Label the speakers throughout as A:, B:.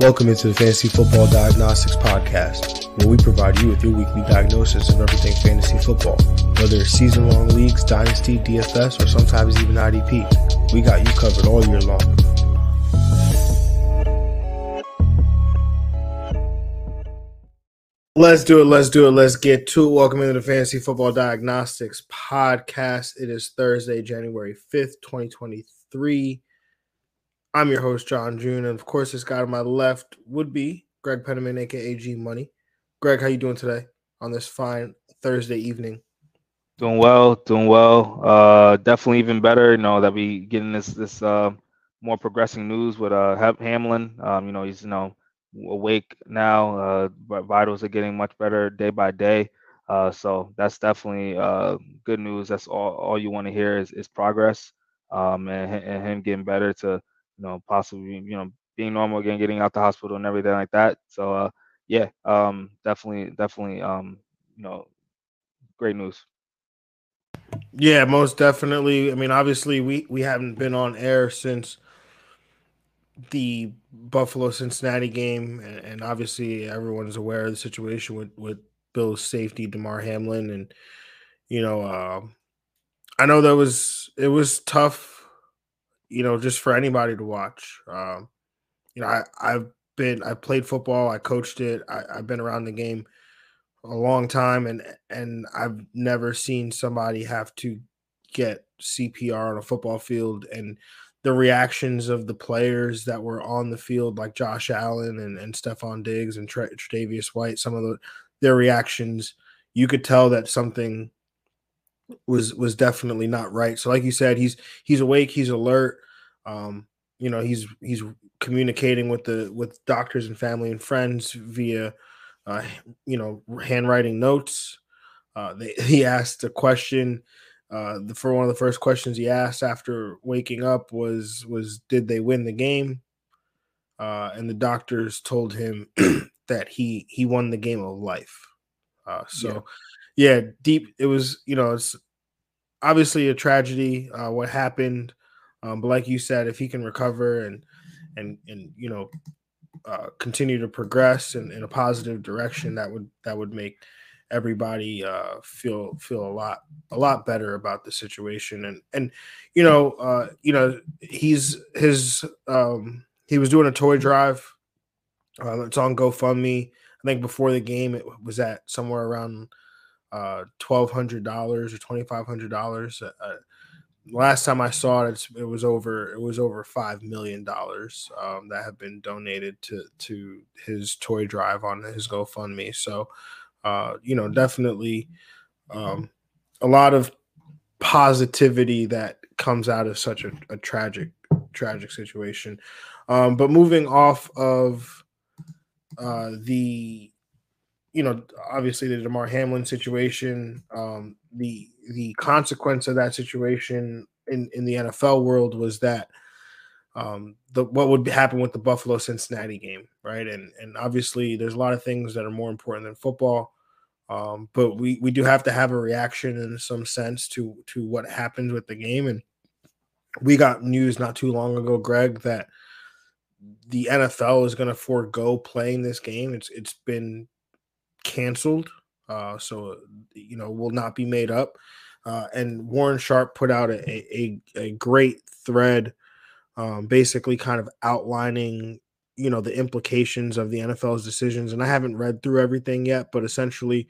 A: Welcome into the Fantasy Football Diagnostics Podcast, where we provide you with your weekly diagnosis of everything fantasy football. Whether it's season long leagues, dynasty, DFS, or sometimes even IDP, we got you covered all year long. Let's do it. Let's do it. Let's get to it. Welcome into the Fantasy Football Diagnostics Podcast. It is Thursday, January 5th, 2023. I'm your host, John June, and of course, this guy to my left would be Greg Penniman, aka G Money. Greg, how you doing today on this fine Thursday evening?
B: Doing well, doing well. Uh, definitely even better. You know that we getting this this uh more progressing news with uh Hamlin. Um, you know he's you know awake now. Uh, vitals are getting much better day by day. Uh, so that's definitely uh good news. That's all all you want to hear is is progress. Um, and, and him getting better to you know, possibly, you know, being normal again, getting out the hospital and everything like that. So, uh, yeah, um, definitely, definitely, um, you know, great news.
A: Yeah, most definitely. I mean, obviously, we we haven't been on air since the Buffalo Cincinnati game, and, and obviously, everyone's aware of the situation with with Bill's safety, Damar Hamlin, and you know, uh, I know that was it was tough you know, just for anybody to watch. Um, you know, I, I've been I played football, I coached it, I, I've been around the game a long time and and I've never seen somebody have to get CPR on a football field and the reactions of the players that were on the field, like Josh Allen and, and Stefon Diggs and Tre- Tre'Davious White, some of the their reactions, you could tell that something was was definitely not right. So, like you said, he's he's awake, he's alert. Um, you know, he's he's communicating with the with doctors and family and friends via, uh, you know, handwriting notes. Uh, they, he asked a question. Uh, the, for one of the first questions he asked after waking up was was did they win the game? Uh, and the doctors told him that he he won the game of life. Uh, so yeah, deep. It was, you know, it's obviously a tragedy uh, what happened, um, but like you said, if he can recover and and and you know uh, continue to progress in, in a positive direction, that would that would make everybody uh, feel feel a lot a lot better about the situation. And and you know uh, you know he's his um, he was doing a toy drive. Uh, it's on GoFundMe. I think before the game it was at somewhere around uh, twelve hundred dollars or twenty five hundred dollars. Uh, uh, last time I saw it, it was over it was over five million dollars um, that have been donated to to his toy drive on his GoFundMe. So, uh, you know, definitely um, a lot of positivity that comes out of such a, a tragic tragic situation. Um, but moving off of uh, the you know, obviously the Damar Hamlin situation, um, the the consequence of that situation in in the NFL world was that um, the what would happen with the Buffalo Cincinnati game, right? And and obviously there's a lot of things that are more important than football. Um, but we we do have to have a reaction in some sense to to what happens with the game and we got news not too long ago greg that the nfl is going to forego playing this game it's it's been canceled. Uh, so you know will not be made up. Uh, and Warren Sharp put out a, a, a great thread, um, basically kind of outlining you know the implications of the NFL's decisions. And I haven't read through everything yet, but essentially,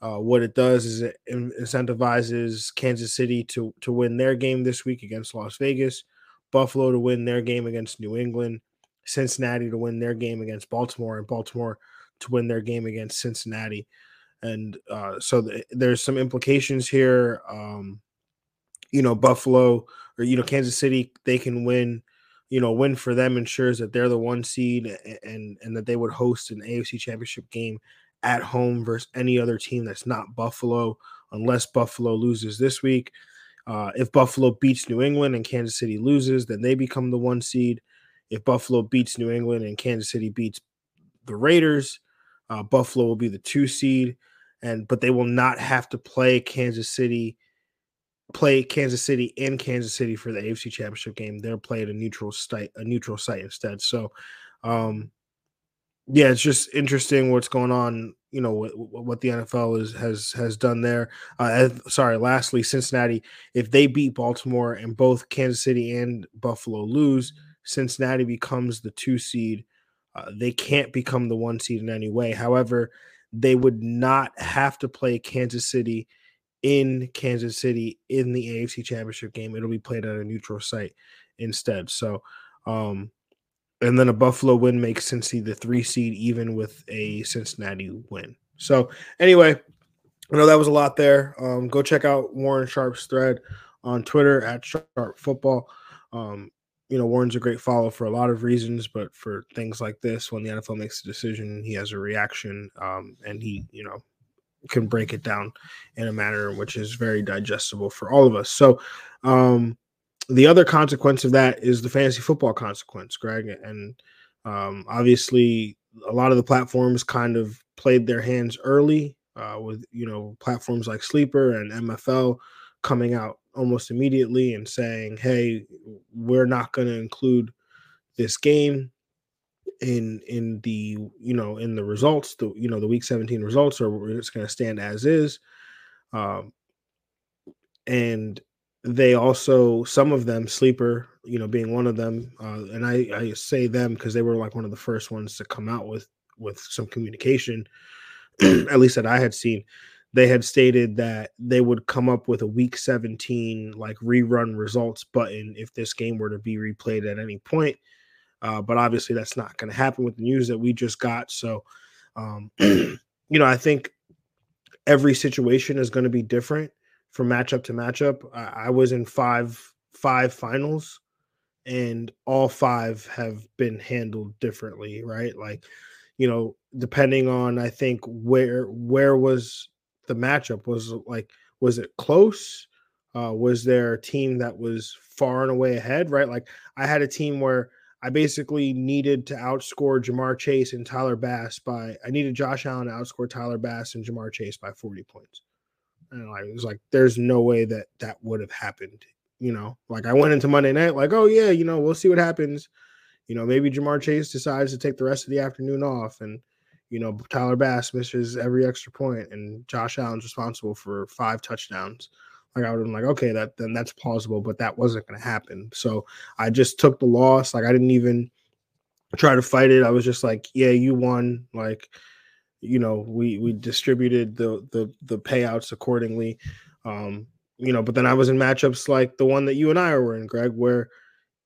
A: uh, what it does is it incentivizes Kansas City to to win their game this week against Las Vegas, Buffalo to win their game against New England, Cincinnati to win their game against Baltimore, and Baltimore to win their game against Cincinnati. And uh, so th- there's some implications here. Um, you know, Buffalo or, you know, Kansas City, they can win. You know, win for them ensures that they're the one seed and, and, and that they would host an AFC championship game at home versus any other team that's not Buffalo, unless Buffalo loses this week. Uh, if Buffalo beats New England and Kansas City loses, then they become the one seed. If Buffalo beats New England and Kansas City beats the Raiders, uh, Buffalo will be the two seed, and but they will not have to play Kansas City, play Kansas City in Kansas City for the AFC Championship game. They'll play at a neutral site, a neutral site instead. So, um, yeah, it's just interesting what's going on. You know what, what the NFL is has has done there. Uh, sorry, lastly, Cincinnati. If they beat Baltimore and both Kansas City and Buffalo lose, Cincinnati becomes the two seed. Uh, they can't become the one seed in any way. However, they would not have to play Kansas City in Kansas City in the AFC Championship game. It'll be played at a neutral site instead. So, um, and then a Buffalo win makes Cincy the three seed, even with a Cincinnati win. So, anyway, I know that was a lot there. Um, go check out Warren Sharp's thread on Twitter at Sharp Football. Um, you know, Warren's a great follow for a lot of reasons, but for things like this, when the NFL makes a decision, he has a reaction, um, and he, you know, can break it down in a manner which is very digestible for all of us. So, um, the other consequence of that is the fantasy football consequence, Greg, and um, obviously a lot of the platforms kind of played their hands early uh, with you know platforms like Sleeper and MFL coming out almost immediately and saying, "Hey, we're not going to include this game in in the you know in the results, the you know the Week 17 results, or it's going to stand as is." Um, and they also some of them sleeper you know being one of them uh, and i i say them because they were like one of the first ones to come out with with some communication at least that i had seen they had stated that they would come up with a week 17 like rerun results button if this game were to be replayed at any point uh, but obviously that's not going to happen with the news that we just got so um, you know i think every situation is going to be different from matchup to matchup. I, I was in five five finals, and all five have been handled differently, right? Like, you know, depending on I think where where was the matchup was like was it close? Uh, was there a team that was far and away ahead? Right, like I had a team where I basically needed to outscore Ja'Marr Chase and Tyler Bass by I needed Josh Allen to outscore Tyler Bass and Ja'Marr Chase by 40 points. And it was like there's no way that that would have happened. You know, like I went into Monday night like, oh yeah, you know, we'll see what happens. You know, maybe Ja'Marr Chase decides to take the rest of the afternoon off, and you know Tyler Bass misses every extra point, and Josh Allen's responsible for five touchdowns. Like I would have been like, okay, that then that's plausible, but that wasn't to happen. So I just took the loss. Like I didn't even try to fight it. I was just like, yeah, you won. Like you know we we distributed the the the payouts accordingly um you know but then i was in matchups like the one that you and i were in greg where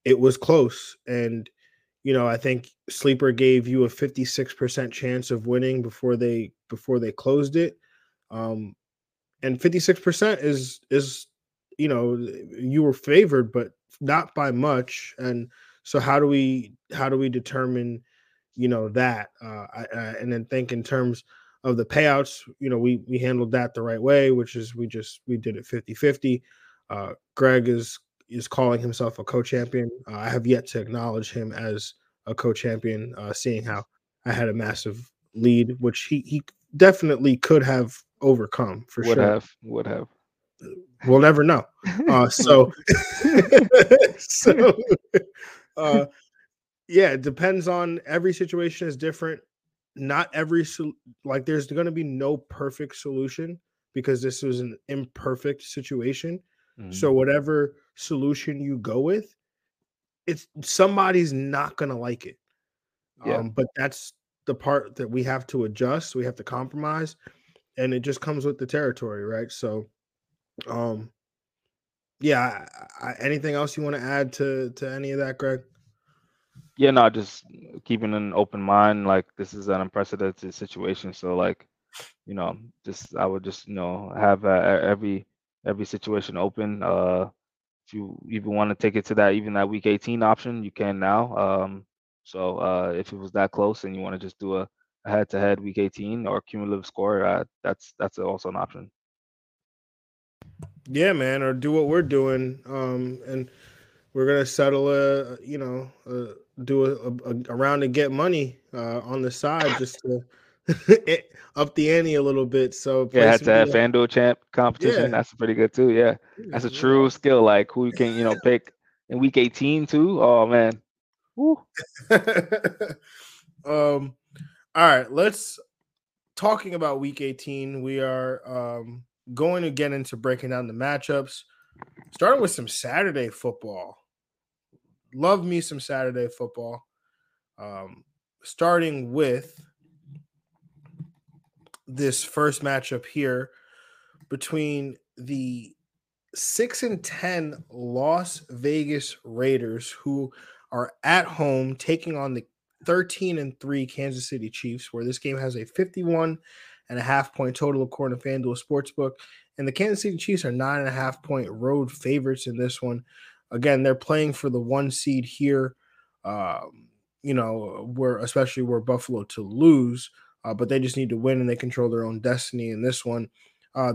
A: it was close and you know i think sleeper gave you a 56% chance of winning before they before they closed it. Um and 56% is is you know you were favored but not by much. And so how do we how do we determine you know that? Uh, I, I, and then think in terms of the payouts you know we we handled that the right way which is we just we did it 50 50 uh, greg is is calling himself a co-champion uh, i have yet to acknowledge him as a co-champion uh, seeing how i had a massive lead which he he definitely could have overcome for
B: would
A: sure Would
B: have would have
A: we'll never know uh, so so uh, yeah, it depends on every situation is different. Not every like there's going to be no perfect solution because this was an imperfect situation. Mm-hmm. So whatever solution you go with, it's somebody's not going to like it. Yeah. Um, but that's the part that we have to adjust. We have to compromise, and it just comes with the territory, right? So, um, yeah. I, I, anything else you want to add to to any of that, Greg?
B: yeah, no, just keeping an open mind. Like this is an unprecedented situation, so like, you know, just I would just you know have uh, every every situation open. Uh, if you even want to take it to that even that week 18 option, you can now. Um, so uh, if it was that close and you want to just do a, a head-to-head week 18 or cumulative score, uh, that's that's also an option.
A: Yeah, man, or do what we're doing, um, and we're gonna settle a you know a do a, a, a round and get money uh, on the side just to up the ante a little bit. So
B: yeah, had to have FanDuel champ competition. Yeah. That's pretty good too. Yeah, that's a true yeah. skill. Like who you can you know pick in week 18 too. Oh man.
A: um, All right, let's talking about week 18. We are um, going to get into breaking down the matchups, starting with some Saturday football. Love me some Saturday football. Um, starting with this first matchup here between the 6 and 10 Las Vegas Raiders who are at home taking on the 13 and 3 Kansas City Chiefs where this game has a 51 and a half point total according to FanDuel Sportsbook and the Kansas City Chiefs are nine and a half point road favorites in this one. Again, they're playing for the one seed here. Um, you know, where especially where Buffalo to lose, uh, but they just need to win and they control their own destiny in this one. Uh,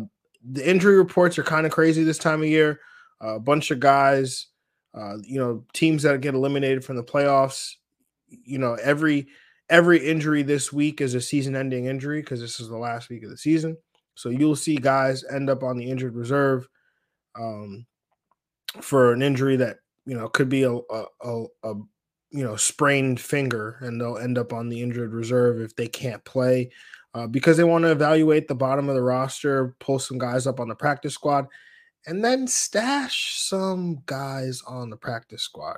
A: the injury reports are kind of crazy this time of year. Uh, a bunch of guys, uh, you know, teams that get eliminated from the playoffs. You know, every every injury this week is a season-ending injury because this is the last week of the season. So you'll see guys end up on the injured reserve um, for an injury that you know could be a, a, a, a you know sprained finger, and they'll end up on the injured reserve if they can't play uh, because they want to evaluate the bottom of the roster, pull some guys up on the practice squad, and then stash some guys on the practice squad.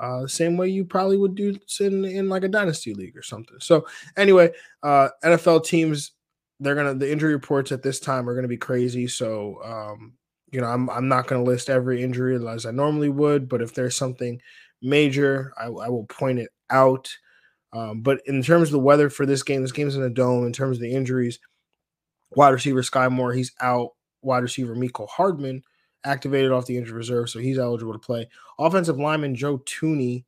A: Uh, same way you probably would do in, in like a dynasty league or something. So anyway, uh, NFL teams they're gonna the injury reports at this time are gonna be crazy. So um, you know, I'm I'm not gonna list every injury as I normally would, but if there's something major, I, I will point it out. Um, but in terms of the weather for this game, this game's in a dome. In terms of the injuries, wide receiver Sky Moore, he's out. Wide receiver Mecole Hardman activated off the injured reserve, so he's eligible to play. Offensive lineman Joe Thuney,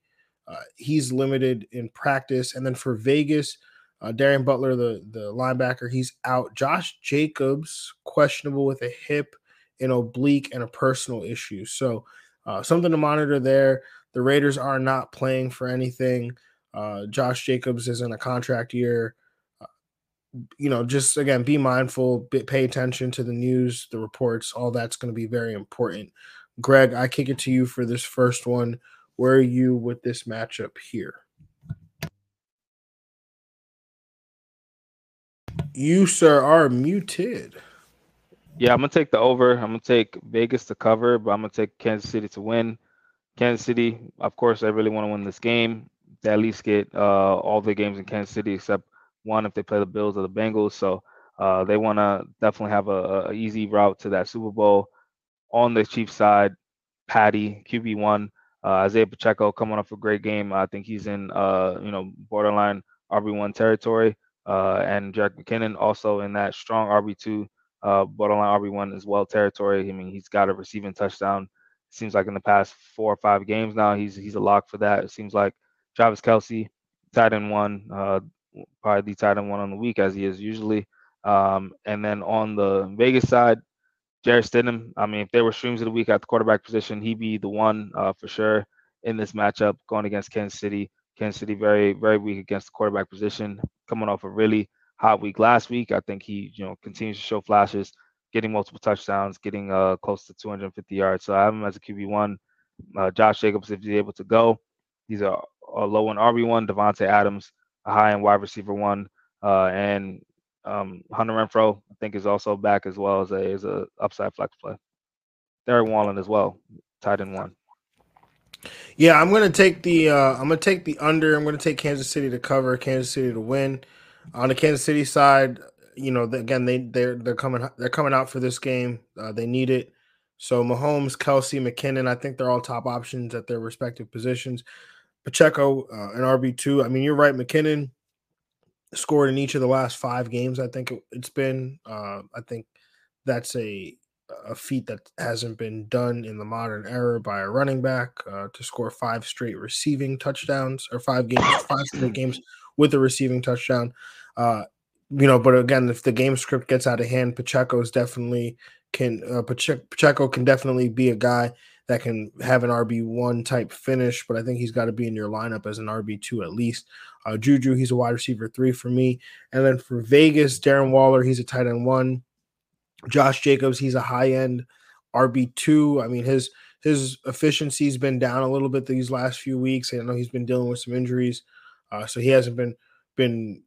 A: uh, he's limited in practice. And then for Vegas, uh, Darien Butler, the the linebacker, he's out. Josh Jacobs questionable with a hip, an oblique, and a personal issue. So uh, something to monitor there. The Raiders are not playing for anything. Uh, Josh Jacobs is in a contract year. Uh, you know, just again, be mindful, pay attention to the news, the reports. All that's going to be very important. Greg, I kick it to you for this first one. Where are you with this matchup here? You, sir, are muted.
B: Yeah, I'm gonna take the over. I'm gonna take Vegas to cover, but I'm gonna take Kansas City to win. Kansas City, of course, I really want to win this game. They at least get uh, all the games in Kansas City except one if they play the Bills or the Bengals. So uh, they want to definitely have a, a, easy route to that Super Bowl. On the Chiefs side, Patty QB one, uh, Isaiah Pacheco coming off a great game. I think he's in uh, you know borderline RB one territory uh, and Jerick McKinnon also in that strong RB2, uh, borderline RB1 as well territory. I mean, he's got a receiving touchdown. Seems like in the past four or five games now, he's he's a lock for that. It seems like Travis Kelce, tight end one, uh, probably the tight end one on the week as he is usually. Um, and then on the Vegas side, Jarrett Stidham. I mean, if there were streams of the week at the quarterback position, he'd be the one uh, for sure in this matchup going against Kansas City. Kansas City very very weak against the quarterback position, coming off a really hot week last week. I think he you know continues to show flashes, getting multiple touchdowns, getting uh close to 250 yards. So I have him as a QB one. Uh, Josh Jacobs, if he's able to go, he's a, a low end RB one. Davante Adams, a high end wide receiver one, uh, and um, Hunter Renfrow, I think, is also back as well as a as a upside flex play. Darren Waller as well, tight end one.
A: Yeah, I'm gonna take the uh, I'm gonna take the under. I'm gonna take Kansas City to cover, Kansas City to win. On the Kansas City side, you know, again they they're they're coming they're coming out for this game. Uh, they need it. So Mahomes, Kelce, McKinnon, I think they're all top options at their respective positions. Pacheco uh, and RB two. I mean, you're right. McKinnon scored in each of the last five games. I think it, has been. Uh, I think that's a a feat that hasn't been done in the modern era by a running back uh, to score five straight receiving touchdowns or five games, five straight games with a receiving touchdown. Uh, you know, but again, if the game script gets out of hand, Pacheco is definitely can uh, Pacheco can definitely be a guy that can have an RB one type finish, but I think he's got to be in your lineup as an RB two at least. Uh, Juju, he's a wide receiver three for me, and then for Vegas, Darren Waller, he's a tight end one. Josh Jacobs, he's a high end RB2. I mean, his his efficiency's been down a little bit these last few weeks. I know he's been dealing with some injuries. Uh, so he hasn't been been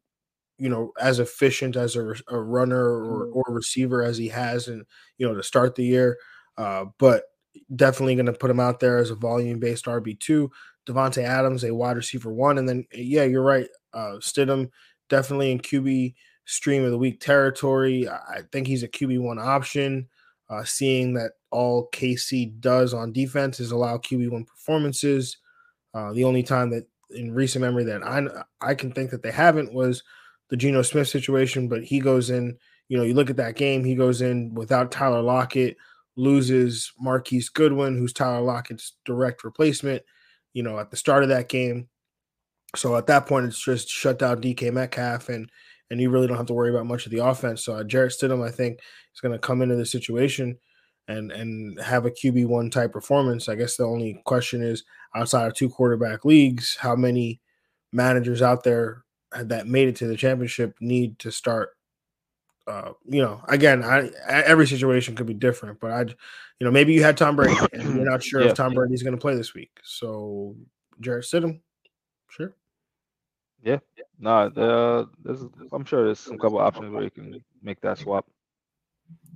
A: you know, as efficient as a, a runner or, mm-hmm. or receiver as he has, and you know, to start the year. Uh, but definitely going to put him out there as a volume based RB two. Davante Adams, a wide receiver one, and then yeah, you're right. Uh, Stidham definitely in QB stream of the week territory. I think he's a QB one option. Uh, seeing that all KC does on defense is allow QB one performances. Uh, the only time that in recent memory that I I can think that they haven't was the Geno Smith situation, but he goes in. You know, you look at that game, he goes in without Tyler Lockett, loses Marquise Goodwin, who's Tyler Lockett's direct replacement. You know, at the start of that game, so at that point, it's just shut down DK Metcalf, and and you really don't have to worry about much of the offense. So uh, Jarrett Stidham, I think, is going to come into the situation and and have a QB one type performance. I guess the only question is outside of two quarterback leagues, how many managers out there that made it to the championship need to start. Uh, you know, again, I, every situation could be different, but I, you know, maybe you had Tom Brady and you're not sure yeah. if Tom Brady's going to play this week. So Jarrett Stidham, sure.
B: Yeah, no, uh, there's, I'm sure there's some couple options where you can make that swap.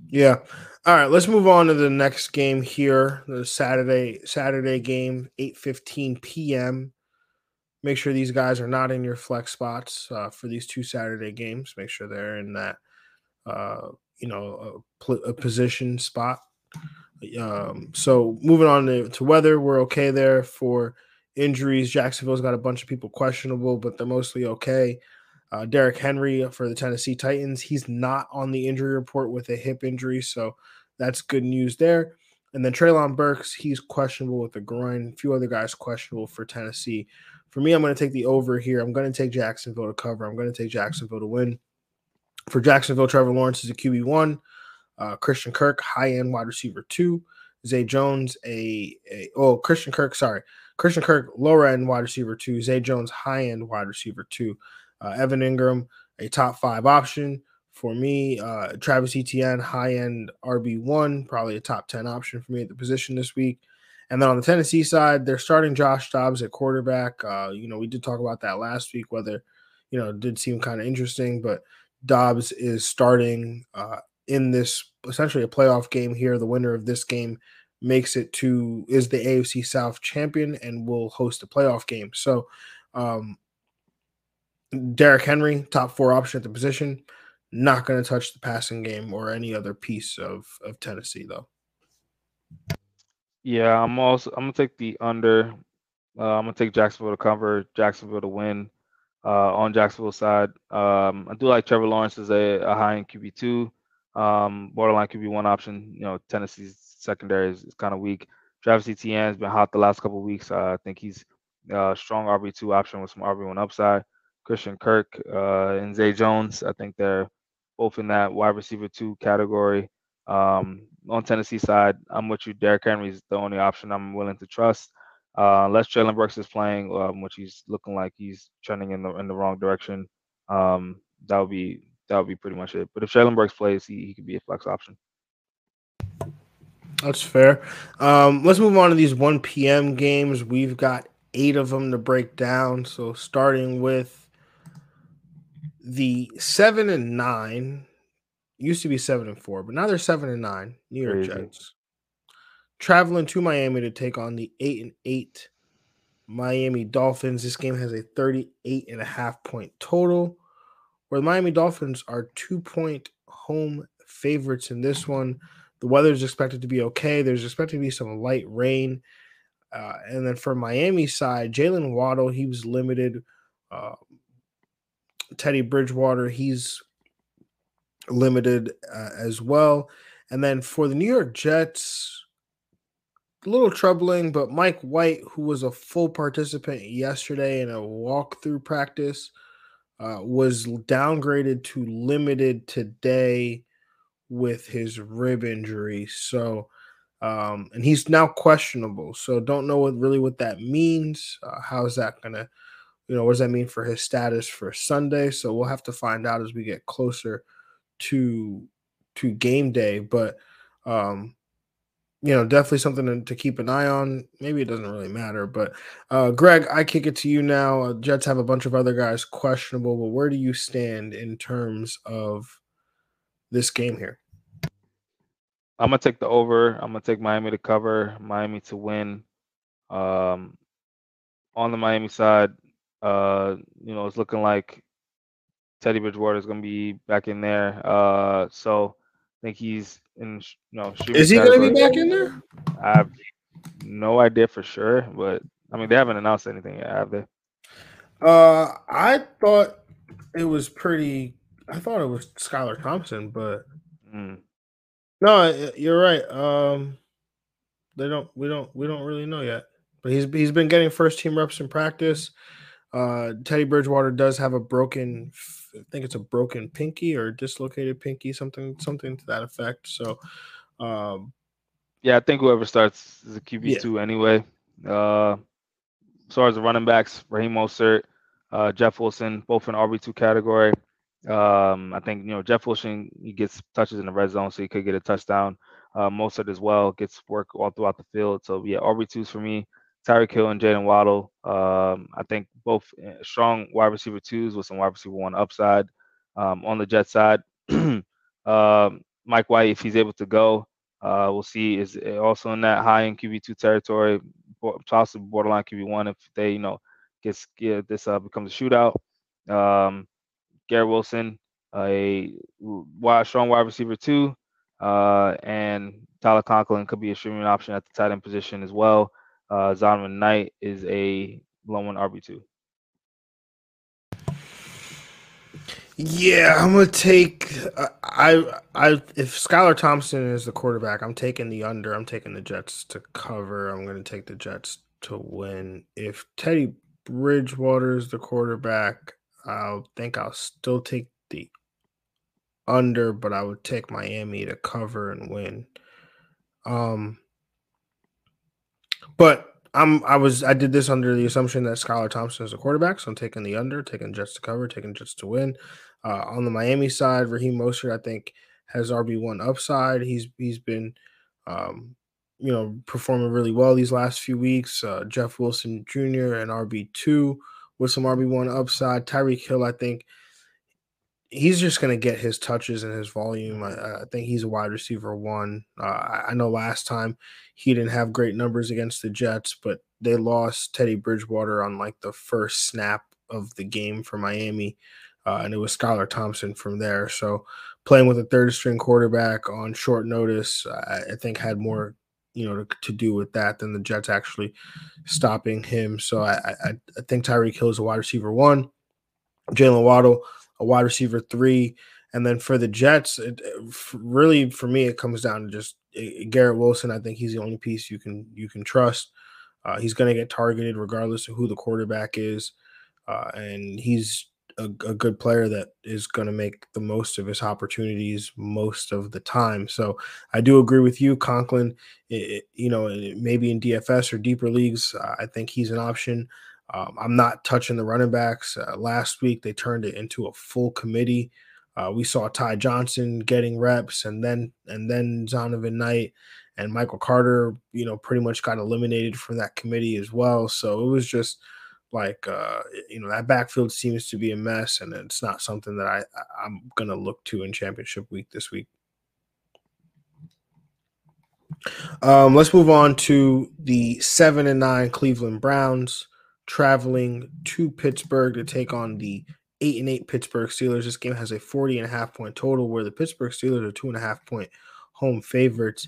A: Yeah. All right, let's move on to the next game here. The Saturday Saturday game, 8:15 p.m. Make sure these guys are not in your flex spots uh, for these two Saturday games. Make sure they're in that uh, you know, a, a position spot. Um, so moving on to, to weather, we're okay there for injuries. Jacksonville's got a bunch of people questionable, but they're mostly okay. Uh, Derrick Henry for the Tennessee Titans, he's not on the injury report with a hip injury, so that's good news there. And then Treylon Burks, he's questionable with a groin. A few other guys questionable for Tennessee. For me, I'm going to take the over here. I'm going to take Jacksonville to cover. I'm going to take Jacksonville to win. For Jacksonville, Trevor Lawrence is a QB one. Uh, Christian Kirk, high end wide receiver two. Zay Jones, a, a oh Christian Kirk, sorry, Christian Kirk, lower end wide receiver two. Zay Jones, high end wide receiver two. Uh, Evan Engram, a top five option for me. Uh, Travis Etienne, high end RB one, probably a top ten option for me at the position this week. And then on the Tennessee side, they're starting Josh Dobbs at quarterback. Uh, you know, we did talk about that last week. Whether you know, did seem kind of interesting, but Dobbs is starting uh, in this essentially a playoff game here. The winner of this game makes it to is the AFC South champion and will host a playoff game. So, um, Derrick Henry, top four option at the position, not going to touch the passing game or any other piece of of Tennessee though.
B: Yeah, I'm also I'm gonna take the under. Uh, I'm gonna take Jacksonville to cover, Jacksonville to win. Uh, on Jacksonville side, um, I do like Trevor Lawrence as a, a high end QB two, um, borderline QB one option. You know, Tennessee's secondary is, is kind of weak. Travis Etienne has been hot the last couple weeks. Uh, I think he's a strong RB two option with some RB one upside. Christian Kirk uh, and Zay Jones, I think they're both in that wide receiver two category. Um, on Tennessee side, I'm with you. Derrick Henry is the only option I'm willing to trust. Uh, unless Treylon Burks is playing, um, which he's looking like he's trending in the in the wrong direction, um, that would be that would be pretty much it. But if Treylon Burks plays, he, he could be a flex option.
A: That's fair. Um, let's move on to these 1 p.m. games. We've got eight of them to break down. So starting with the seven and nine, used to be seven and four, but now they're seven and nine. New York Crazy. Jets traveling to Miami to take on the eight and eight Miami Dolphins. This game has a 38 and a half point total, where the Miami Dolphins are two point home favorites in this one. The weather is expected to be okay. There's expected to be some light rain. Uh, and then for Miami side, Jaylen Waddle, he was limited. Uh, Teddy Bridgewater, he's limited uh, as well. And then for the New York Jets, a little troubling, but Mike White, who was a full participant yesterday in a walkthrough practice, uh, was downgraded to limited today with his rib injury. So, um, and he's now questionable. So, don't know what really what that means. Uh, how is that gonna, you know, what does that mean for his status for Sunday? So we'll have to find out as we get closer to to game day. But um, you know, definitely something to, to, keep an eye on. Maybe it doesn't really matter, but uh, Greg, I kick it to you now. Uh, Jets have a bunch of other guys questionable, but where do you stand in terms of this game here?
B: I'm gonna take the over. I'm gonna take Miami to cover, Miami to win. Um, on the Miami side, uh, you know, it's looking like Teddy Bridgewater is gonna be back in there. Uh, so I think he's in. No,
A: is he gonna be back in there?
B: I have no idea for sure, but I mean, they haven't announced anything yet, have they?
A: Uh, I thought it was pretty. I thought it was Skylar Thompson, but mm. no, you're right. Um, they don't. We don't. We don't really know yet. But he's he's been getting first team reps in practice. Uh, Teddy Bridgewater does have a broken, I think it's a broken pinky or dislocated pinky, something something to that effect. So, um,
B: yeah, I think whoever starts is a QB yeah. two anyway. Uh, as far as the running backs, Raheem Mostert, uh, Jeff Wilson, both in RB two category. Um, I think you know Jeff Wilson he gets touches in the red zone, so he could get a touchdown. Uh, Mostert as well gets work all throughout the field. So yeah, RB twos for me. Tyreek Hill and Jaylen Waddle. Um, I think both eh, strong wide receiver twos with some wide receiver one upside. Um, on the Jet side, um, Mike White, if he's able to go, uh, we'll see. Is also in that high in QB two territory, possibly borderline QB one if they, you know, gets get this uh, becomes a shootout. Um, Garrett Wilson, a strong wide receiver two, uh, and Tyler Conklin could be a streaming option at the tight end position as well. Uh, Zonovan Knight is a low one RB two.
A: Yeah, I'm gonna take. Uh, I I if Skylar Thompson is the quarterback, I'm taking the under. I'm taking the Jets to cover. I'm gonna take the Jets to win. If Teddy Bridgewater is the quarterback, I'll think I'll still take the under, but I would take Miami to cover and win. Um, but I'm I was I did this under the assumption that Skylar Thompson is a quarterback, so I'm taking the under, taking Jets to cover, taking Jets to win. Uh, on the Miami side, Raheem Mostert I think has RB one upside. He's he's been um, you know performing really well these last few weeks. Uh, Jeff Wilson Jr. and RB two with some RB one upside. Tyreek Hill I think he's just going to get his touches and his volume. I, I, think he's a wide receiver one. Uh, I know last time he didn't have great numbers against the Jets, but they lost Teddy Bridgewater on like the first snap of the game for Miami, uh, and it was Skylar Thompson from there. So playing with a third string quarterback on short notice, I, I think had more you know to, to, do with that than the Jets actually stopping him. So I, I, I think Tyreek Hill is a wide receiver one. Jaylen Waddle a wide receiver three. And then for the Jets, it, really for me, it comes down to just eh, Garrett Wilson. I think he's the only piece you can you can trust. Uh, he's going to get targeted regardless of who the quarterback is, uh, and he's a, a, good player that is going to make the most of his opportunities most of the time. So I do agree with you, Conklin. It, you know, maybe in DFS or deeper leagues, I think he's an option. Um, I'm not touching the running backs. Uh, last week they turned it into a full committee. Uh, we saw Ty Johnson getting reps, and then and then Zonovan Knight and Michael Carter, you know, pretty much got eliminated from that committee as well. So it was just like uh, you know that backfield seems to be a mess, and it's not something that I I'm gonna look to in championship week this week. Um, let's move on to the seven and nine Cleveland Browns traveling to Pittsburgh to take on the eight and eight Pittsburgh Steelers. This game has a 40 and a half point total where the Pittsburgh Steelers are two and a half point home favorites.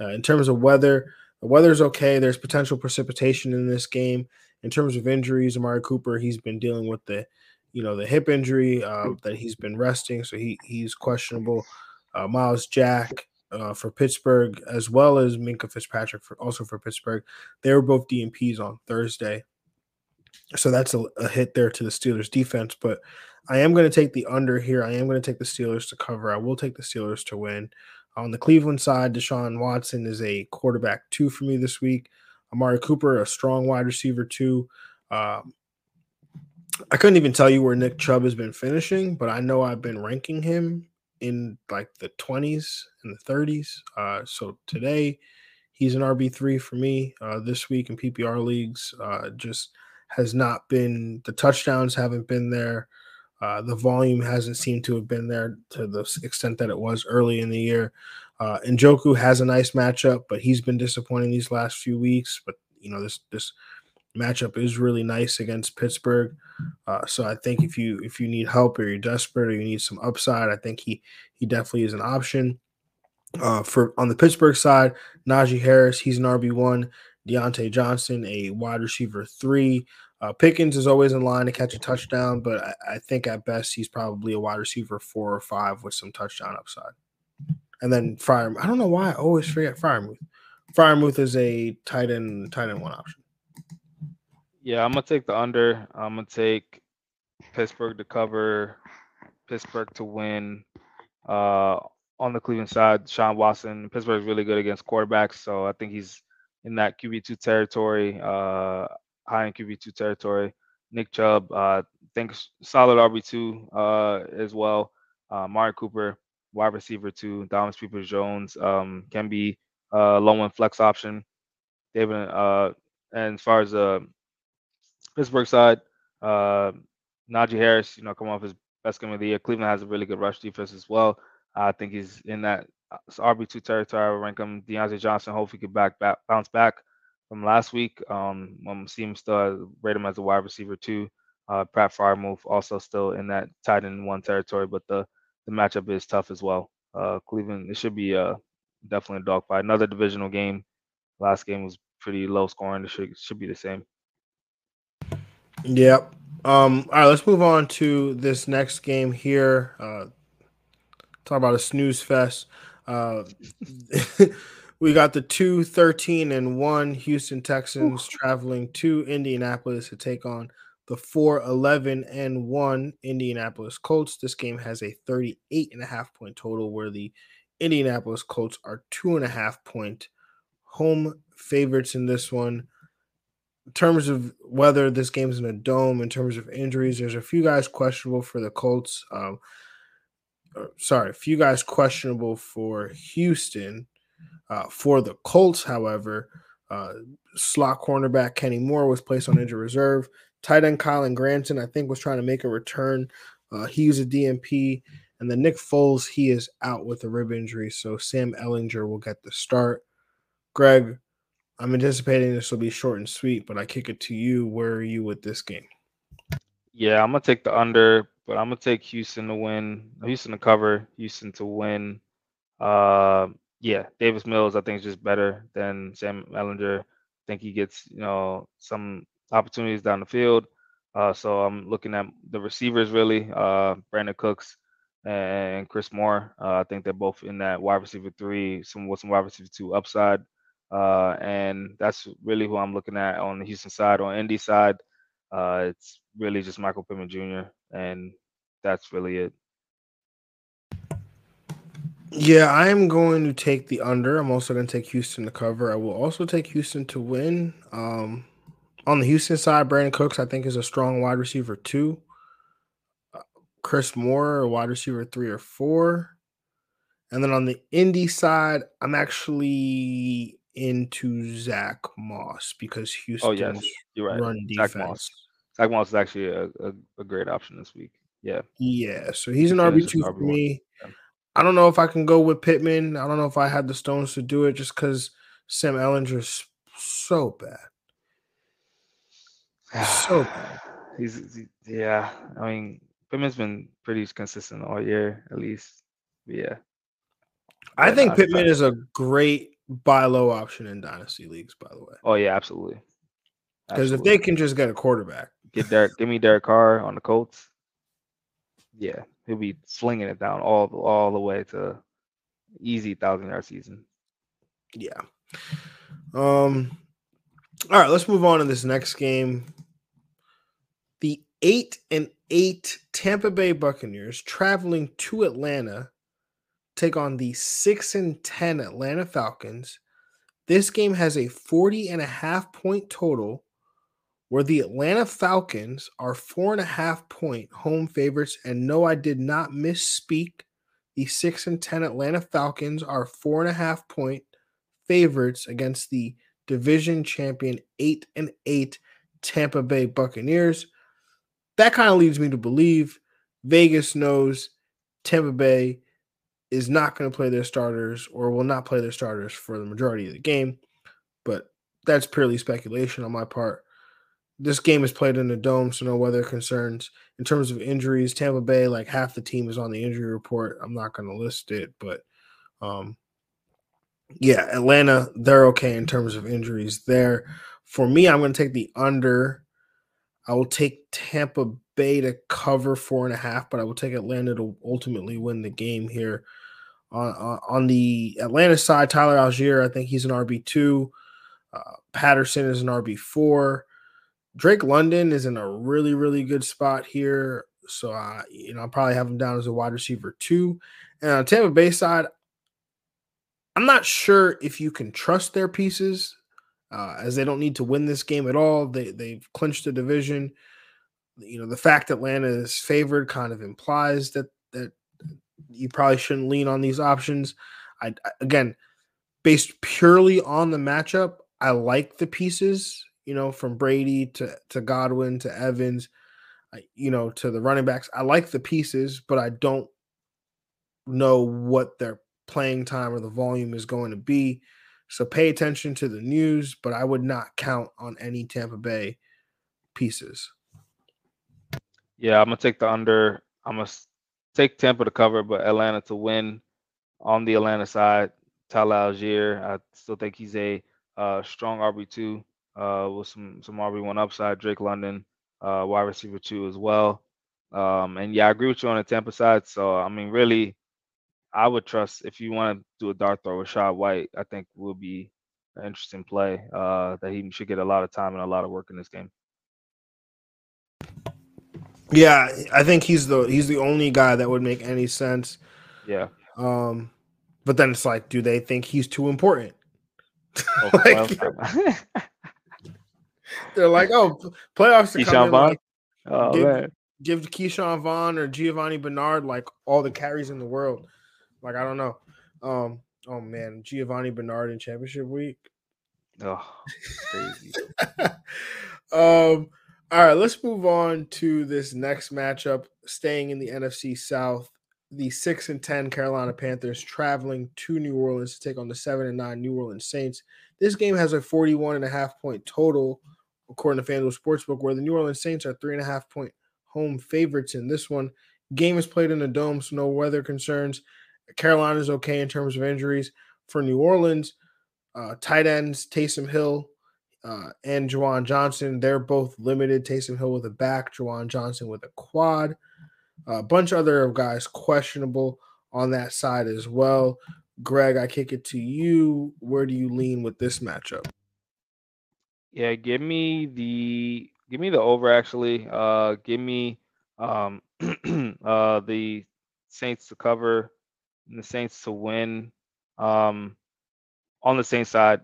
A: Uh, in terms of weather, the weather's okay. There's potential precipitation in this game. In terms of injuries, Amari Cooper, he's been dealing with the, you know, the hip injury uh, that he's been resting, so he he's questionable. Uh, Myles Jack uh, for Pittsburgh, as well as Minkah Fitzpatrick for also for Pittsburgh. They were both DNPs on Thursday. So that's a, a, hit there to the Steelers defense. But I am going to take the under here. I am going to take the Steelers to cover. I will take the Steelers to win. On the Cleveland side, Deshaun Watson is a quarterback two for me this week. Amari Cooper, a strong wide receiver two. Um, I couldn't even tell you where Nick Chubb has been finishing, but I know I've been ranking him in like the 20s and the 30s. Uh, so today He's an RB three for me uh, this week in PPR leagues. Uh, just has not been the touchdowns haven't been there. Uh, the volume hasn't seemed to have been there to the extent that it was early in the year. Uh, Njoku has a nice matchup, but he's been disappointing these last few weeks. But you know this this matchup is really nice against Pittsburgh. Uh, so I think if you if you need help or you're desperate or you need some upside, I think he he definitely is an option. Uh, for on the Pittsburgh side, Najee Harris, he's an RB one. Diontae Johnson, a wide receiver three. Uh, Pickens is always in line to catch a touchdown, but I, I, think at best he's probably a wide receiver four or five with some touchdown upside. And then Fire, I don't know why I always forget Freiermuth. Freiermuth is a tight end, tight end one option.
B: Yeah, I'm gonna take the under. I'm gonna take Pittsburgh to cover, Pittsburgh to win. Uh, on the Cleveland side, Sean Watson, Pittsburgh is really good against quarterbacks, so I think he's in that QB two territory, uh, high in QB two territory. Nick Chubb, uh, think solid RB two uh, as well. Uh, Mari Cooper, wide receiver two. Thomas People Jones um, can be uh, low end flex option. David, uh, and as far as the Pittsburgh side, uh, Najee Harris, you know, come off his best game of the year. Cleveland has a really good rush defense as well. I think he's in that uh, RB two territory. I rank him. Diontae Johnson. Hopefully, could back, back bounce back from last week. Um, I'm seeing him still rate him as a wide receiver too. Uh, Pat Freiermuth also still in that tight end one territory, but the the matchup is tough as well. Uh, Cleveland, it should be uh, definitely a dogfight. Another divisional game. Last game was pretty low scoring. It should should be the same.
A: Yep. Um, all right, let's move on to this next game here. Uh, talk about a snooze fest. Uh, we got the two 13 and 1 Houston Texans Ooh. traveling to Indianapolis to take on the 4 11 and 1 Indianapolis Colts. This game has a 38 and a half point total where the Indianapolis Colts are two and a half point home favorites in this one. In terms of whether this game's in a dome, in terms of injuries, there's a few guys questionable for the Colts. Um, sorry, a few guys questionable for Houston. Uh, for the Colts, however, uh, slot cornerback Kenny Moore was placed on injured reserve. Tight end Kylen Granson, I think, was trying to make a return. Uh, he was a DNP. And then Nick Foles, he is out with a rib injury. So Sam Ehlinger will get the start. Greg, I'm anticipating this will be short and sweet, but I kick it to you. Where are you with this game?
B: Yeah, I'm gonna take the under, but I'm gonna take Houston to win. Houston to cover. Houston to win. Uh, yeah, Davis Mills I think is just better than Sam Ehlinger. I think he gets you know some opportunities down the field. Uh, so I'm looking at the receivers really. Uh, Brandin Cooks and Chris Moore. Uh, I think they're both in that wide receiver three, some with some wide receiver two upside. Uh, and that's really who I'm looking at on the Houston side. On Indy side, uh, it's really just Michael Pittman Jr. and that's really it.
A: Yeah, I am going to take the under. I'm also going to take Houston to cover. I will also take Houston to win. Um, on the Houston side, Brandin Cooks, I think, is a strong wide receiver too. Uh, Chris Moore, wide receiver three or four. And then on the Indy side, I'm actually into Zack Moss because Houston oh, yes. You're right. run defense.
B: Zack Moss. Is actually a, a, a great option this week. Yeah.
A: Yeah. So he's an RB two for me. Yeah. I don't know if I can go with Pittman. I don't know if I had the stones to do it just because Sam Ehlinger's so bad. So bad.
B: He's he, yeah. I mean, Pittman's been pretty consistent all year, at least. Yeah.
A: I think Pittman is a great buy low option in dynasty leagues, by the way.
B: Oh yeah, absolutely.
A: Because if they can just get a quarterback,
B: get Derek, give me Derek Carr on the Colts. Yeah, he'll be slinging it down all all the way to easy thousand yard season.
A: Yeah. Um. All right, let's move on to this next game. The eight and eight Tampa Bay Buccaneers traveling to Atlanta take on the six and ten Atlanta Falcons. This game has a 40 and a half point total where the Atlanta Falcons are four and a half point home favorites. And no, I did not misspeak. The six and 10 Atlanta Falcons are four and a half point favorites against the division champion 8 and 8 Tampa Bay Buccaneers. That kind of leads me to believe Vegas knows Tampa Bay is not going to play their starters or will not play their starters for the majority of the game. But that's purely speculation on my part. This game is played in the dome, so no weather concerns. In terms of injuries, Tampa Bay, like half the team is on the injury report. I'm not going to list it, but um, yeah, Atlanta, they're okay in terms of injuries there. For me, I'm going to take the under. I will take Tampa Bay to cover four and a half, but I will take Atlanta to ultimately win the game here. On, on, on the Atlanta side, Tyler Allgeier, I think he's an RB2. Uh, Patterson is an RB4. Drake London is in a really, really good spot here. So, uh, you know, I'll probably have him down as a wide receiver two. And on Tampa Bay side, I'm not sure if you can trust their pieces, uh, as they don't need to win this game at all. They they've clinched the division. You know, the fact Atlanta is favored kind of implies that that you probably shouldn't lean on these options. I again, based purely on the matchup, I like the pieces. You know, from Brady to to Godwin to Evans, you know, to the running backs. I like the pieces, but I don't know what their playing time or the volume is going to be. So pay attention to the news, but I would not count on any Tampa Bay pieces.
B: Yeah, I'm gonna take the under. I'm gonna take Tampa to cover, but Atlanta to win. On the Atlanta side, Tyler Allgeier, I still think he's a uh, strong RB two uh, with some some RB one upside. Drake London, uh, wide receiver two as well. Um, and yeah, I agree with you on the Tampa side. So I mean, really, I would trust if you want to do a dart throw with Rachaad White. I think will be an interesting play. Uh, that he should get a lot of time and a lot of work in this game.
A: Yeah, I think he's the he's the only guy that would make any sense.
B: Yeah.
A: Um, but then it's like, do they think he's too important?
B: Oh,
A: like, they're like, oh, playoffs
B: Ke'Shawn
A: coming.
B: Vaughn?
A: Like,
B: oh
A: give,
B: man.
A: give Ke'Shawn Vaughn or Giovani Bernard like all the carries in the world. Like I don't know. Um, oh man, Giovani Bernard in championship week.
B: Oh, crazy.
A: um, all right, let's move on to this next matchup. Staying in the NFC South, the six and ten Carolina Panthers traveling to New Orleans to take on the seven and nine New Orleans Saints. This game has a 41 and a half point total, according to FanDuel Sportsbook, where the New Orleans Saints are three and a half point home favorites in this one. Game is played in a dome, so no weather concerns. Carolina's okay in terms of injuries. For New Orleans, uh, tight ends Taysom Hill uh, and Juwan Johnson, they're both limited. Taysom Hill with a back, Juwan Johnson with a quad. A bunch of other guys questionable on that side as well. Greg, I kick it to you. Where do you lean with this matchup?
B: Yeah, give me the give me the over actually. Uh give me um uh the Saints to cover and the Saints to win. Um on the Saints side,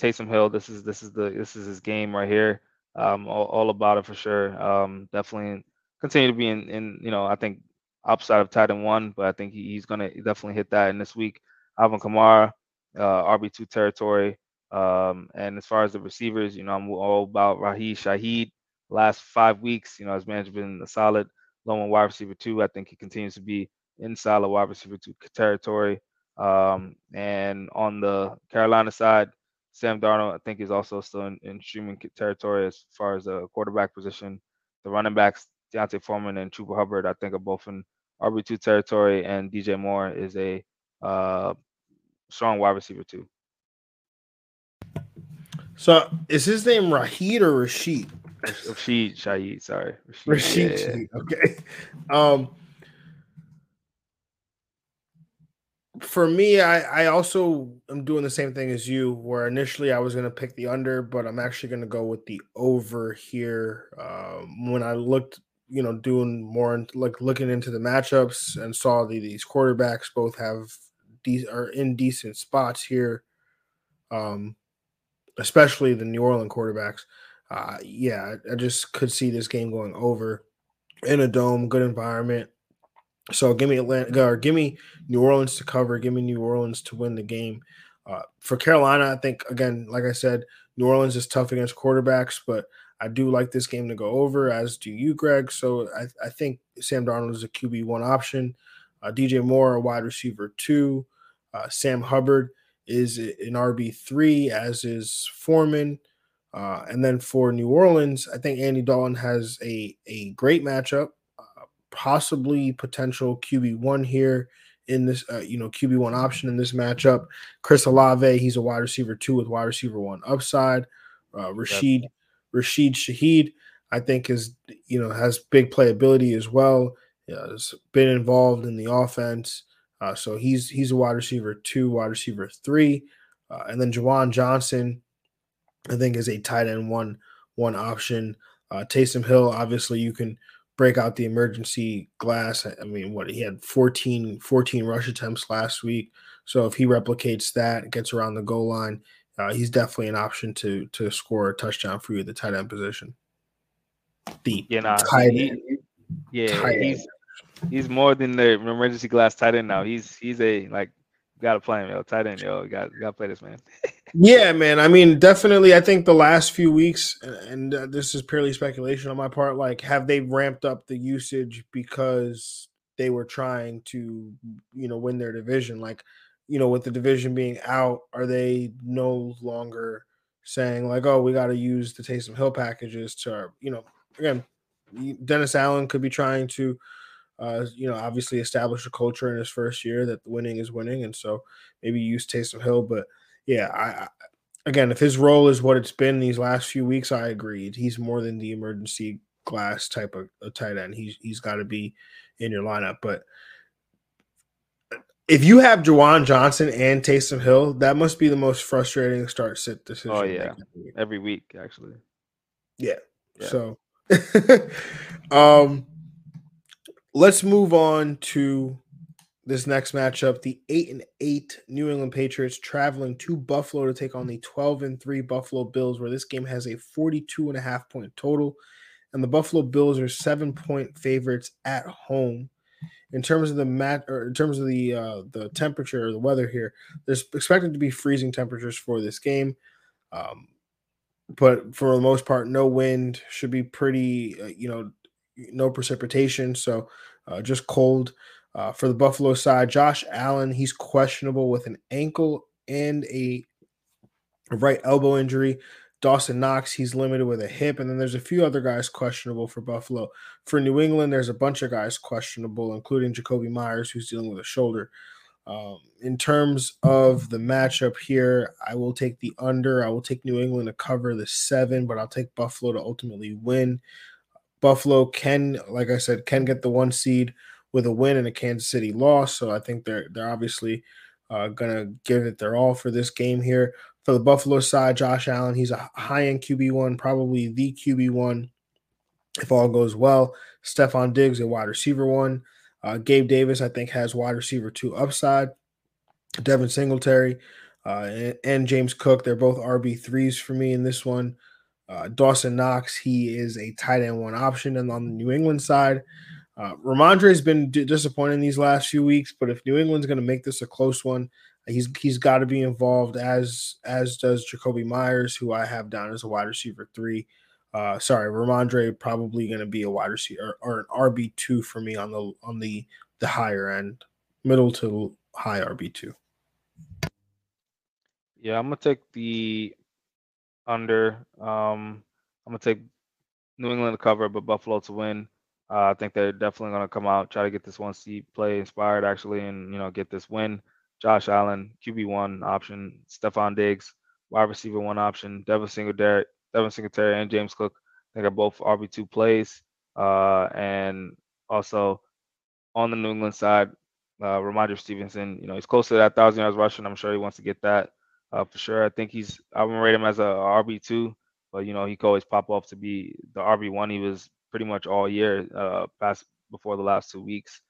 B: Taysom Hill, this is this is the this is his game right here. Um all, all about it for sure. Um definitely continue to be in, in you know, I think upside of tight end one, but I think he, he's gonna definitely hit that in this week. Alvin Kamara, uh RB2 territory. Um, and as far as the receivers, you know, I'm all about Raheem Shaheed. Last five weeks, you know, his man's been a solid low wide receiver two. I think he continues to be in solid wide receiver two territory. Um, and on the Carolina side, Sam Darnold, I think, is also still in, in streaming territory as far as the quarterback position. The running backs, D'Onta Foreman and Chuba Hubbard, I think, are both in RB2 territory, and DJ Moore is a uh, strong wide receiver too.
A: So is his name Rahid or Rashid?
B: Rashid Shaheed, sorry.
A: Rashid.
B: yeah, yeah.
A: Shaheed, Okay. Um for me, I, I also am doing the same thing as you, where initially I was going to pick the under, but I'm actually going to go with the over here. Um, when I looked, you know, doing more like looking into the matchups and saw the, these quarterbacks both have these are in decent spots here, um, especially the New Orleans quarterbacks. Uh, yeah, I, just could see this game going over in a dome, good environment. So give me Atlanta or give me New Orleans to cover. Give me New Orleans to win the game. Uh, for Carolina, I think again, like I said, New Orleans is tough against quarterbacks, but I do like this game to go over, as do you, Greg. So I, I think Sam Darnold is a QB one option. Uh, DJ Moore, a wide receiver two. Uh, Sam Hubbard is an RB three, as is Foreman. Uh, and then for New Orleans, I think Andy Dalton has a a great matchup, uh, possibly potential QB one here in this, uh, you know, QB one option in this matchup. Chris Olave, he's a wide receiver two with wide receiver one upside. Uh, Rashid Rashid Shaheed, I think is you know has big playability as well. Has been involved in the offense, uh, so he's he's a wide receiver two, wide receiver three, uh, and then Juwan Johnson, I think is a tight end one one option. Uh, Taysom Hill, obviously you can break out the emergency glass. I mean, what he had 14, 14 rush attempts last week. So if he replicates that, gets around the goal line, uh, he's definitely an option to to score a touchdown for you at the tight end position.
B: The yeah, nah, tight he, end. Yeah, tight he's end. He's more than the emergency glass tight end now. He's he's a like gotta play him, yo. Tight end, yo. Got gotta play this man.
A: yeah, man. I mean, definitely. I think the last few weeks, and uh, this is purely speculation on my part. Like, have they ramped up the usage because they were trying to, you know, win their division? Like, you know, with the division being out, are they no longer saying like, oh, we got to use the Taysom Hill packages to, our, you know, again, Dennis Allen could be trying to, uh, you know, obviously establish a culture in his first year that winning is winning, and so maybe use Taysom Hill. But yeah, I, I again, if his role is what it's been these last few weeks, I agreed. He's more than the emergency glass type of a tight end. He's he's got to be in your lineup, but if you have Juwan Johnson and Taysom Hill, that must be the most frustrating start sit decision.
B: Oh yeah, every week actually.
A: Yeah. yeah. So, um, let's move on to this next matchup. The eight and eight New England Patriots traveling to Buffalo to take on the twelve and three Buffalo Bills, where this game has a 42 and a half point total, and the Buffalo Bills are seven point favorites at home in terms of the mat or in terms of the uh, the temperature or the weather here, there's expected to be freezing temperatures for this game. Um, but for the most part, no wind should be pretty, uh, you know, no precipitation. So uh, just cold. Uh, for the Buffalo side, Josh Allen, he's questionable with an ankle and a right elbow injury. Dawson Knox, he's limited with a hip. And then there's a few other guys questionable for Buffalo. For New England, there's a bunch of guys questionable, including Jakobi Meyers, who's dealing with a shoulder. Um, in terms of the matchup here, I will take the under. I will take New England to cover the seven, but I'll take Buffalo to ultimately win. Buffalo can, like I said, can get the one seed with a win and a Kansas City loss. So I think they're they're obviously uh, gonna give it their all for this game here. For the Buffalo side, Josh Allen, he's a high end QB1, probably the QB1 if all goes well. Stefon Diggs, a wide receiver one. Uh, Gabe Davis, I think, has wide receiver two upside. Devin Singletary uh, and, and, James Cook, they're both RB3s for me in this one. Uh, Dawson Knox, he is a tight end one option. And on the New England side, uh, Rhamondre has been d- disappointing these last few weeks, but if New England's going to make this a close one, He's he's got to be involved as as does Jakobi Meyers, who I have down as a wide receiver three. Uh, sorry, Rhamondre probably going to be a wide receiver or, or an RB two for me on the on the the higher end, middle to high RB two.
B: Yeah, I'm gonna take the under. Um, I'm gonna take New England to cover, but Buffalo to win. Uh, I think they're definitely gonna come out, try to get this one seat play inspired actually, and you know get this win. Josh Allen, QB1 option, Stefon Diggs, wide receiver one option, Devin Singletary, Devin Singletary and James Cook. I think are both RB2 plays. Uh, and also on the New England side, uh, Rhamondre Stevenson, you know, he's close to that thousand yards rushing. I'm sure he wants to get that uh, for sure. I think he's, I'm gonna rate him as a RB2, but you know, he could always pop up to be the RB1. He was pretty much all year uh, past before the last two weeks.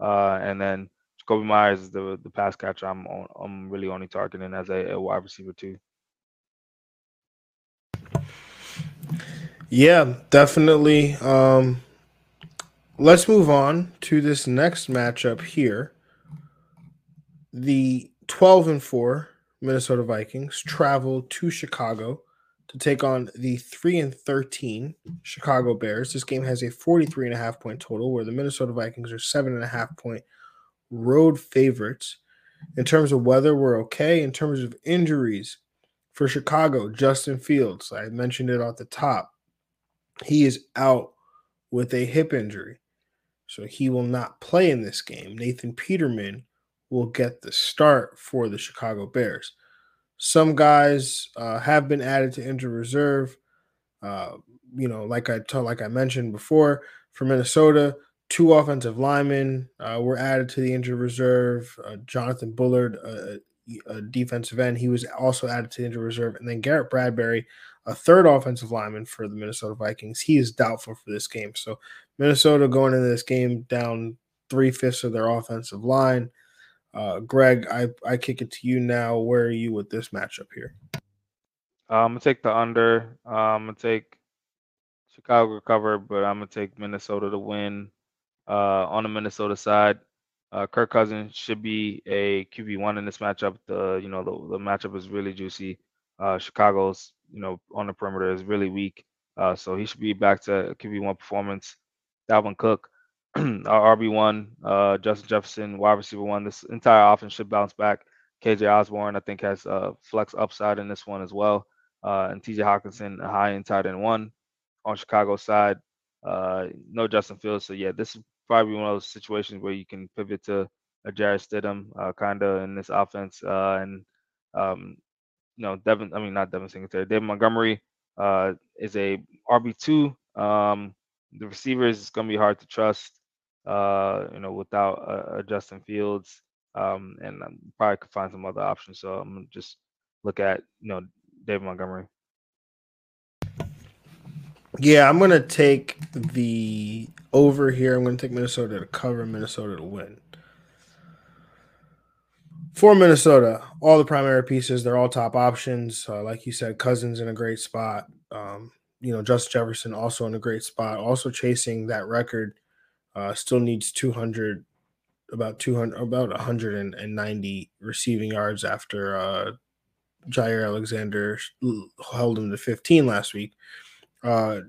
B: Uh, and then Kobe Meyers is the the pass catcher I'm on, I'm really only targeting as a, a wide receiver too.
A: Yeah, definitely. Um, let's move on to this next matchup here. The 12 and 4 Minnesota Vikings travel to Chicago to take on the 3 and 13 Chicago Bears. This game has a 43 and a half point total where the Minnesota Vikings are seven and a half point road favorites. In terms of weather, we're okay. In terms of injuries for Chicago, Justin Fields, I mentioned it at the top. He is out with a hip injury. So he will not play in this game. Nathan Peterman will get the start for the Chicago Bears. Some guys uh, have been added to injured reserve. Uh, you know, like I told, like I mentioned before, for Minnesota, two offensive linemen uh, were added to the injured reserve. Uh, Jonathan Bullard, a, a, defensive end, he was also added to the injured reserve, and then Garrett Bradbury, a third offensive lineman for the Minnesota Vikings. He is doubtful for this game. So Minnesota going into this game down three fifths of their offensive line. Uh, Greg, I, I kick it to you now. Where are you with this matchup here?
B: Uh, I'm gonna take the under. Uh, I'm gonna take Chicago cover, but I'm gonna take Minnesota to win. Uh, on the Minnesota side, uh, Kirk Cousins should be a QB one in this matchup. The you know the, the matchup is really juicy. Uh, Chicago's you know on the perimeter is really weak, uh, so he should be back to QB one performance. Dalvin Cook, our RB one, uh, Justin Jefferson, wide receiver one. This entire offense should bounce back. KJ Osborn, I think, has uh, flex upside in this one as well. Uh, and TJ Hockenson, a high in tight end one on Chicago side. Uh, no Justin Fields. So, yeah, this is probably one of those situations where you can pivot to a Jarrett Stidham uh, kind of in this offense. Uh, and, um, you know, Devin, I mean, not Devin Singletary, David Montgomery uh, is a RB2. Um, the receivers is going to be hard to trust uh, you know, without uh, Justin Fields. Um, and I probably could find some other options. So I'm gonna just look at you know David Montgomery.
A: Yeah, I'm gonna take the over here. I'm gonna take Minnesota to cover, Minnesota to win. For Minnesota, all the primary pieces, they're all top options. Uh, like you said, Cousins in a great spot. Um, you know, Justin Jefferson also in a great spot, also chasing that record uh, still needs 200, about 200, about 190 receiving yards after uh, Jaire Alexander held him to 15 last week. Uh,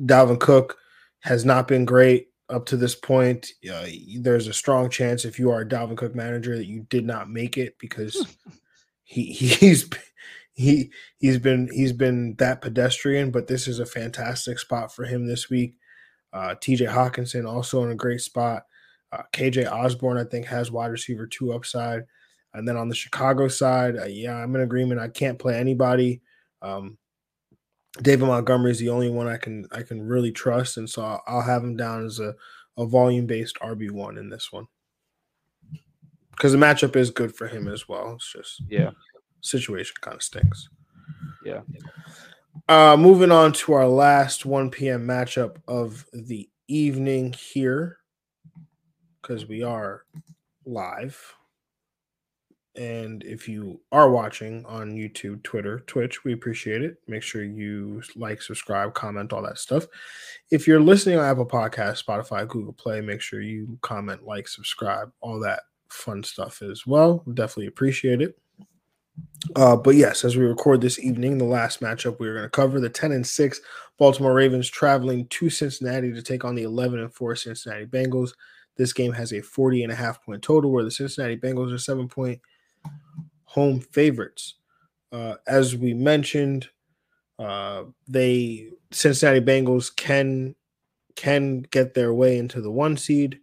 A: Dalvin Cook has not been great up to this point. Uh, there's a strong chance if you are a Dalvin Cook manager that you did not make it because he he's he he's been he's been that pedestrian. But this is a fantastic spot for him this week. Uh, TJ Hockenson also in a great spot. Uh, KJ Osborn, I think, has wide receiver two upside. And then on the Chicago side, uh, yeah, I'm in agreement. I can't play anybody. Um, David Montgomery is the only one I can I can really trust, and so I'll, I'll have him down as a, a volume based RB one in this one because the matchup is good for him as well. It's just
B: yeah,
A: situation kind of stinks.
B: Yeah.
A: Uh, moving on to our last 1 p.m. matchup of the evening here, because we are live. And if you are watching on YouTube, Twitter, Twitch, we appreciate it. Make sure you like, subscribe, comment, all that stuff. If you're listening on Apple Podcast, Spotify, Google Play, make sure you comment, like, subscribe, all that fun stuff as well. Definitely appreciate it. Uh, but yes, as we record this evening, the last matchup we are going to cover the 10 and 6 Baltimore Ravens traveling to Cincinnati to take on the 11 and 4 Cincinnati Bengals. This game has a 40 and a half point total where the Cincinnati Bengals are seven point home favorites. Uh, as we mentioned, uh, they Cincinnati Bengals can can get their way into the one seed.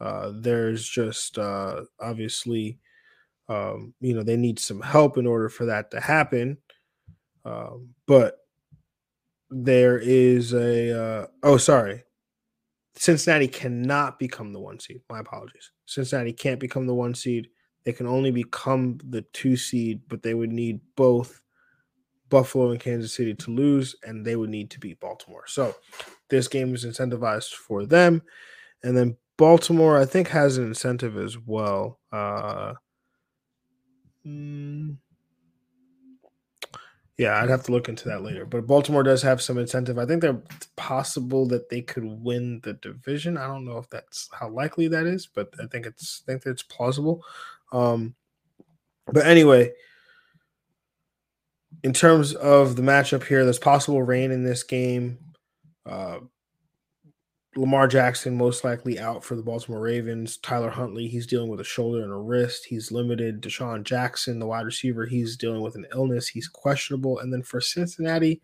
A: Uh, there's just uh, obviously um, you know, they need some help in order for that to happen. Um, but there is a uh, oh, sorry, Cincinnati cannot become the one seed. My apologies. Cincinnati can't become the one seed. They can only become the two seed, but they would need both Buffalo and Kansas City to lose, and they would need to beat Baltimore. So this game is incentivized for them. And then Baltimore, I think, has an incentive as well. Uh, Mm. Yeah, I'd have to look into that later. But Baltimore does have some incentive. I think they're possible that they could win the division. I don't know if that's how likely that is, but I think it's I think it's plausible. Um, but anyway, in terms of the matchup here, there's possible rain in this game. Uh, Lamar Jackson most likely out for the Baltimore Ravens. Tyler Huntley, he's dealing with a shoulder and a wrist. He's limited. DeSean Jackson, the wide receiver, he's dealing with an illness. He's questionable. And then for Cincinnati,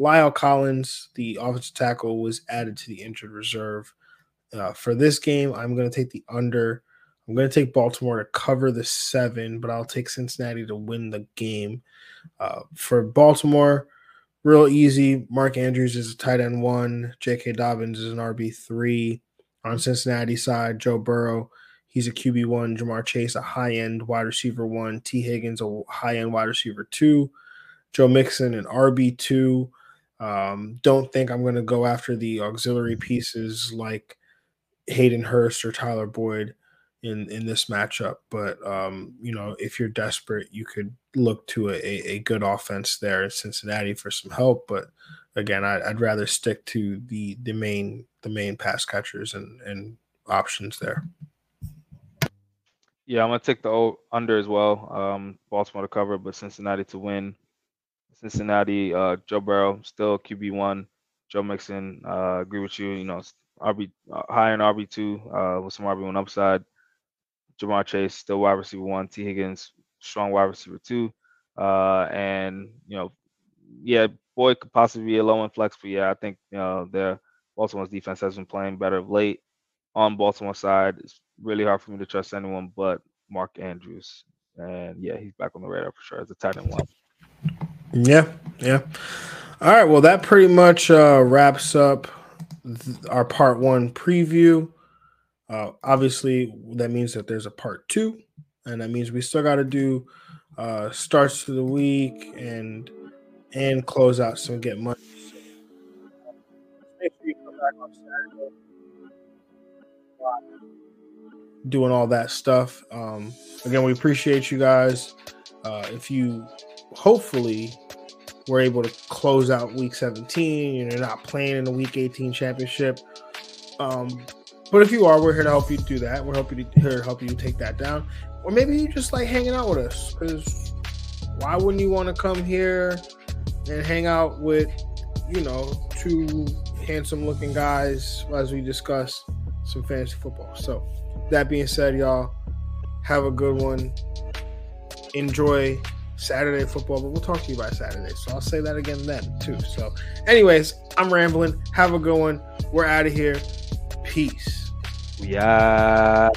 A: La'el Collins, the offensive tackle, was added to the injured reserve. Uh, for this game, I'm going to take the under. I'm going to take Baltimore to cover the seven, but I'll take Cincinnati to win the game. Uh, for Baltimore, real easy. Mark Andrews is a tight end one. J.K. Dobbins is an RB three. On Cincinnati side, Joe Burrow, he's a QB one. Ja'Marr Chase, a high end wide receiver one. Tee Higgins, a high end wide receiver two. Joe Mixon, an RB two. Um, don't think I'm going to go after the auxiliary pieces like Hayden Hurst or Tyler Boyd in in this matchup. But um, you know, if you're desperate, you could look to a, a good offense there in Cincinnati for some help. But again, I, would rather stick to the the main the main pass catchers and and options there.
B: Yeah, I'm gonna take the under as well. Um, Baltimore to cover, but Cincinnati to win. Cincinnati, uh, Joe Burrow still QB one. Joe Mixon, uh, agree with you. You know, RB uh, high in RB two uh, with some RB one upside. Ja'Marr Chase still wide receiver one. Tee Higgins strong wide receiver two. Uh, and you know, yeah, Boyd could possibly be a low end flex, but yeah, I think you know the Baltimore's defense has been playing better of late. On Baltimore side, it's really hard for me to trust anyone but Mark Andrews. And yeah, he's back on the radar for sure as a tight end one.
A: Yeah, yeah. All right, well, that pretty much uh, wraps up th- our part one preview. Uh, obviously, that means that there's a part two, and that means we still got to do uh, starts to the week and and close out some get money. make sure you come back on Saturday. Doing all that stuff. Um, again, we appreciate you guys. Uh, if you hopefully were able to close out week 17 and you're not playing in the week 18 championship. Um, but if you are, we're here to help you do that. We're you, here to help you take that down. Or maybe you just like hanging out with us because why wouldn't you want to come here and hang out with, you know, two handsome looking guys as we discuss some fantasy football? So, that being said, y'all, have a good one. Enjoy Saturday football, but we'll talk to you by Saturday. So I'll say that again then too. So, anyways, I'm rambling. Have a good one. We're out of here. Peace.
B: Yeah.